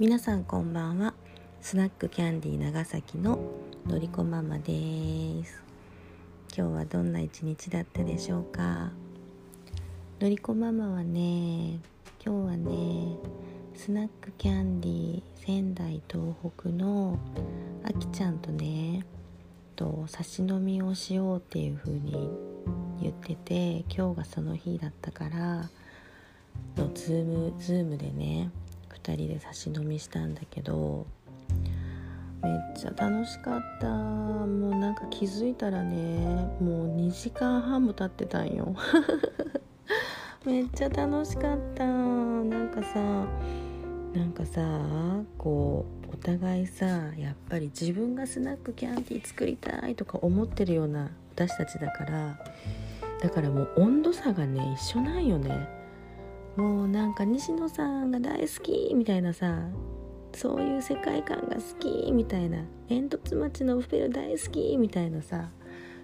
皆さんこんばんは。スナックキャンディー長崎ののりこママです。今日はどんな一日だったでしょうか？のりこママはね今日はねスナックキャンディー仙台東北のあきちゃんとねと差し飲みをしようっていう風に言ってて今日がその日だったからの ZoomZoomでね2人でサシ飲みしたんだけどめっちゃ楽しかった。もうなんか気づいたらねもう2時間半も経ってたんよ。めっちゃ楽しかった。なんかさなんかさこうお互いさやっぱり自分がスナックキャンディー作りたいとか思ってるような私たちだからだからもう温度差がね一緒なんよね。もうなんか西野さんが大好きみたいなさそういう世界観が好きみたいな煙突町のオフェル大好きみたいなさ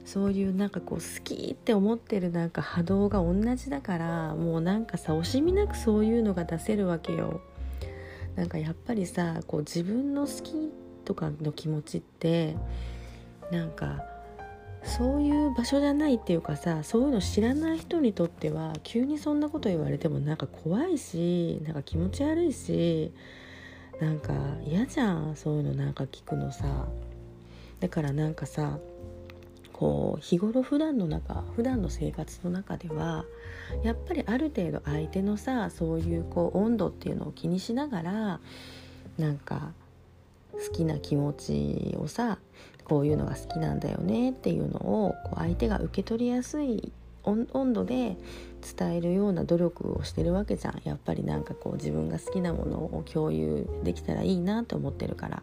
そういうなんかこう好きって思ってるなんか波動が同じだからもうなんかさ惜しみなくそういうのが出せるわけよ。なんかやっぱりさこう自分の好きとかの気持ちってなんかそういう場所じゃないっていうかさそういうの知らない人にとっては急にそんなこと言われてもなんか怖いしなんか気持ち悪いしなんか嫌じゃんそういうのなんか聞くのさ。だからなんかさこう日頃普段の中普段の生活の中ではやっぱりある程度相手のさそういうこう温度っていうのを気にしながらなんか好きな気持ちをさこういうのが好きなんだよねっていうのをこう相手が受け取りやすい温度で伝えるような努力をしてるわけじゃん。やっぱりなんかこう自分が好きなものを共有できたらいいなと思ってるから。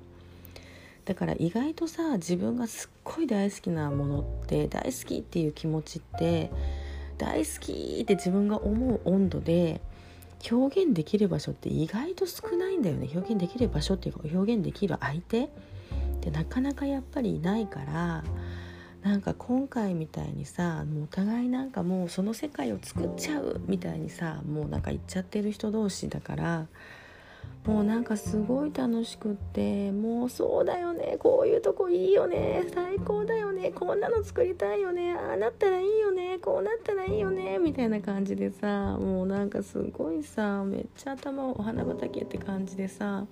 だから意外とさ自分がすっごい大好きなものって大好きっていう気持ちって大好きって自分が思う温度で表現できる場所って意外と少ないんだよね。表現できる場所っていうか表現できる相手ってなかなかやっぱりいないからなんか今回みたいにさもうお互いなんかもうその世界を作っちゃうみたいにさもうなんか言っちゃってる人同士だからもうなんかすごい楽しくってもうそうだよねこういうとこいいよね最高だよねこんなの作りたいよねああなったらいいよこうなったらいいよねみたいな感じでさもうなんかすごいさめっちゃ頭お花畑って感じでさ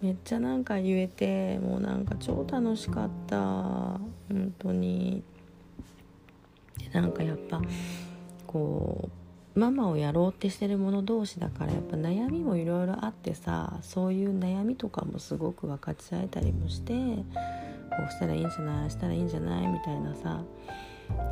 めっちゃなんか言えてもうなんか超楽しかった本当に。なんかやっぱこうママをやろうってしてる者同士だからやっぱ悩みもいろいろあってさそういう悩みとかもすごく分かち合えたりもしてこうしたらいいんじゃないしたらいいんじゃないみたいなさ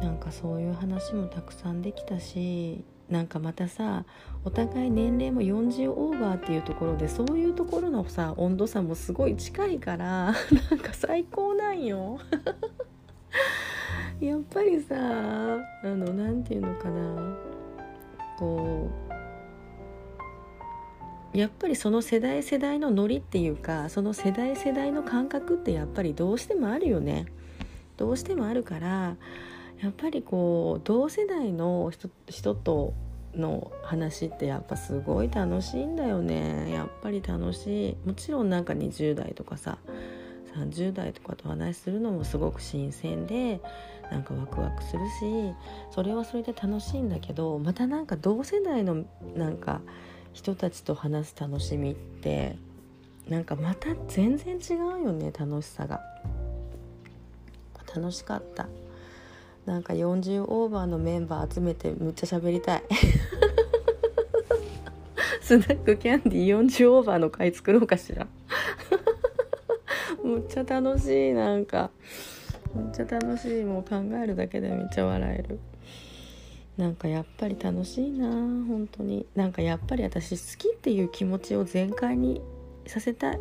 なんかそういう話もたくさんできたしなんかまたさお互い年齢も40オーバーっていうところでそういうところのさ温度差もすごい近いから なんか最高なんよ。やっぱりさあの何て言うのかな。こうやっぱりその世代世代のノリっていうかその世代世代の感覚ってやっぱりどうしてもあるよね。どうしてもあるからやっぱりこう同世代の人人との話ってやっぱすごい楽しいんだよね。やっぱり楽しい。もちろんなんか20代とかさ30代とかと話するのもすごく新鮮でなんかワクワクするしそれはそれで楽しいんだけどまたなんか同世代のなんか人たちと話す楽しみってなんかまた全然違うよね楽しさが。楽しかった。なんか40オーバーのメンバー集めてむっちゃ喋りたい。スナックキャンディー40オーバーの回作ろうかしら。むっちゃ楽しいなんか。めっちゃ楽しい。もう考えるだけでめっちゃ笑える。なんかやっぱり楽しいな本当に。なんかやっぱり私好きっていう気持ちを全開にさせたい。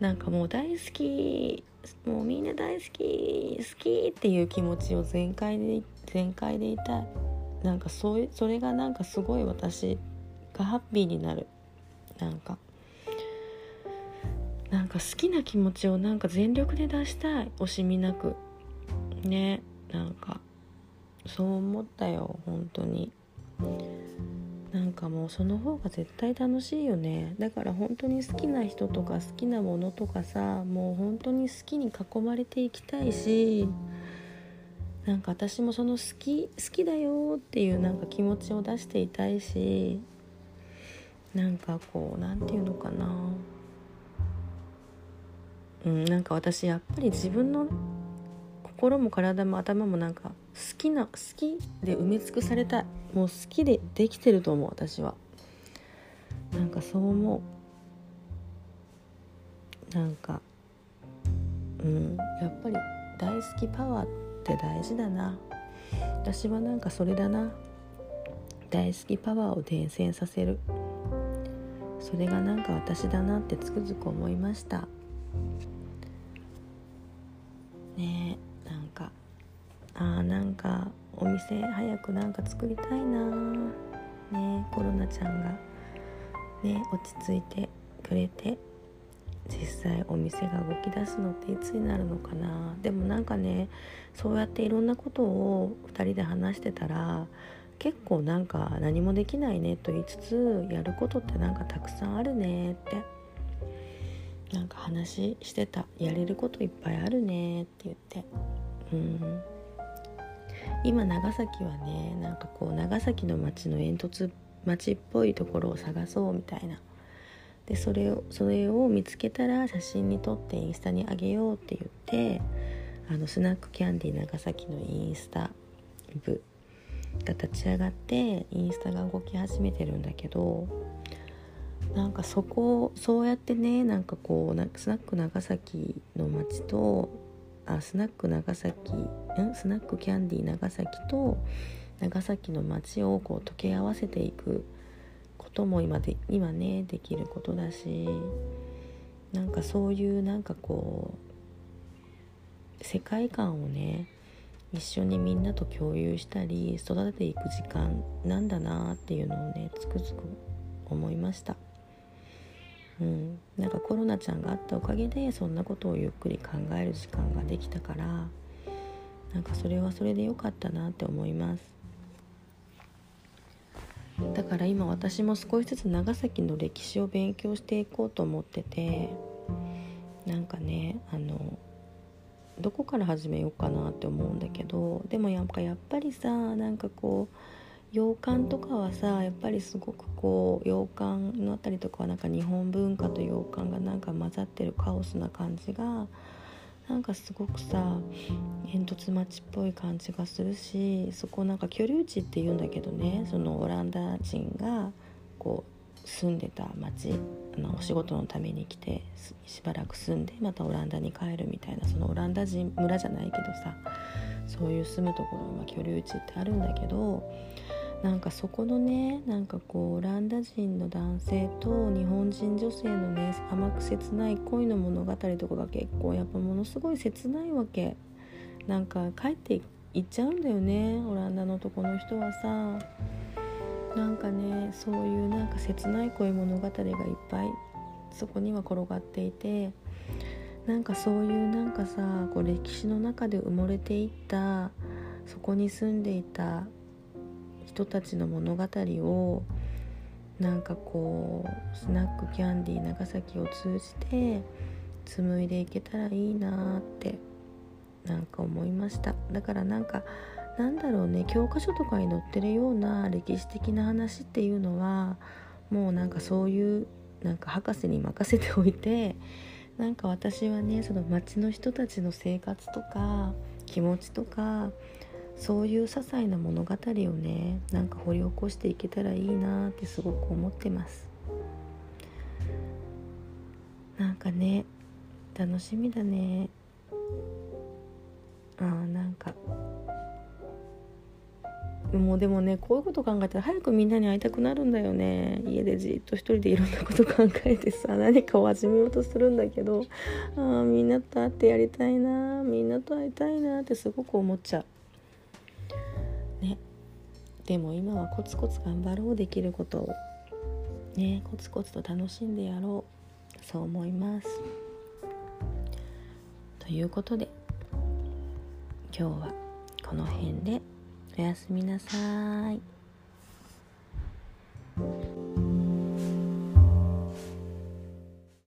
なんかもう大好きもうみんな大好き好きっていう気持ちを全開で全開でいたい。なんかそういそれがなんかすごい私がハッピーになる。なんか。なんか好きな気持ちをなんか全力で出したい。惜しみなく。ね。なんか。そう思ったよ本当に。なんかもうその方が絶対楽しいよね。だから本当に好きな人とか好きなものとかさもう本当に好きに囲まれていきたいしなんか私もその好き好きだよっていうなんか気持ちを出していたいしなんかこう何て言うのかな。うんなんか私やっぱり自分の心も体も頭もなんか好きな好きで埋め尽くされたい。もう好きでできてると思う私は。なんかそう思う。なんかうん。やっぱり大好きパワーって大事だな。私はなんかそれだな。大好きパワーを伝染させる。それがなんか私だなってつくづく思いました。ねえ。あーなんかお店早くなんか作りたいなねコロナちゃんが。ね落ち着いてくれて実際お店が動き出すのっていつになるのかな。でもなんかねそうやっていろんなことを2人で話してたら結構なんか何もできないねと言いつつやることってなんかたくさんあるねってなんか話してたやれることいっぱいあるねって言って。うん。今長崎はねなんかこう長崎の町の煙突町っぽいところを探そうみたいな。でそれをそれを見つけたら写真に撮ってインスタにあげようって言ってあのスナックキャンディー長崎のインスタ部が立ち上がってインスタが動き始めてるんだけどなんかそこそうやってねなんかこうスナック長崎の街とあスナック長崎ん？スナックキャンディー長崎と長崎の街をこう溶け合わせていくことも今で今ねできることだしなんかそういうなんかこう世界観をね一緒にみんなと共有したり育てていく時間なんだなっていうのをねつくづく思いました。うん、なんかコロナちゃんがあったおかげでそんなことをゆっくり考える時間ができたからなんかそれはそれで良かったなって思います。だから今私も少しずつ長崎の歴史を勉強していこうと思っててなんかねあのどこから始めようかなって思うんだけどでもやっぱやっぱりさなんかこう洋館とかはさやっぱりすごくこう洋館のあたりとかはなんか日本文化と洋館がなんか混ざってるカオスな感じがなんかすごくさ煙突町っぽい感じがするしそこなんか居留地っていうんだけどねそのオランダ人がこう住んでた町あのお仕事のために来てしばらく住んでまたオランダに帰るみたいなそのオランダ人村じゃないけどさそういう住むところ今居留地ってあるんだけどなんかそこのねなんかこうオランダ人の男性と日本人女性のね甘く切ない恋の物語とかが結構やっぱものすごい切ないわけ。なんか帰っていっちゃうんだよねオランダの男の人はさ。なんかねそういうなんか切ない恋物語がいっぱいそこには転がっていてなんかそういうなんかさこう歴史の中で埋もれていったそこに住んでいた人たちの物語をなんかこうスナックキャンディー長崎を通じて紡いでいけたらいいなってなんか思いました。だからなんかなんだろうね教科書とかに載ってるような歴史的な話っていうのはもうなんかそういうなんか博士に任せておいてなんか私はねその町の人たちの生活とか気持ちとかそういう些細な物語をねなんか掘り起こしていけたらいいなってすごく思ってます。なんかね楽しみだね。あーなんか。もうでもねこういうこと考えたら早くみんなに会いたくなるんだよね。家でじっと一人でいろんなこと考えてさ 何かを始めようとするんだけどあみんなと会ってやりたいなみんなと会いたいなってすごく思っちゃう。でも今はコツコツ頑張ろうできることをねコツコツと楽しんでやろうそう思います。ということで今日はこの辺でおやすみなさい。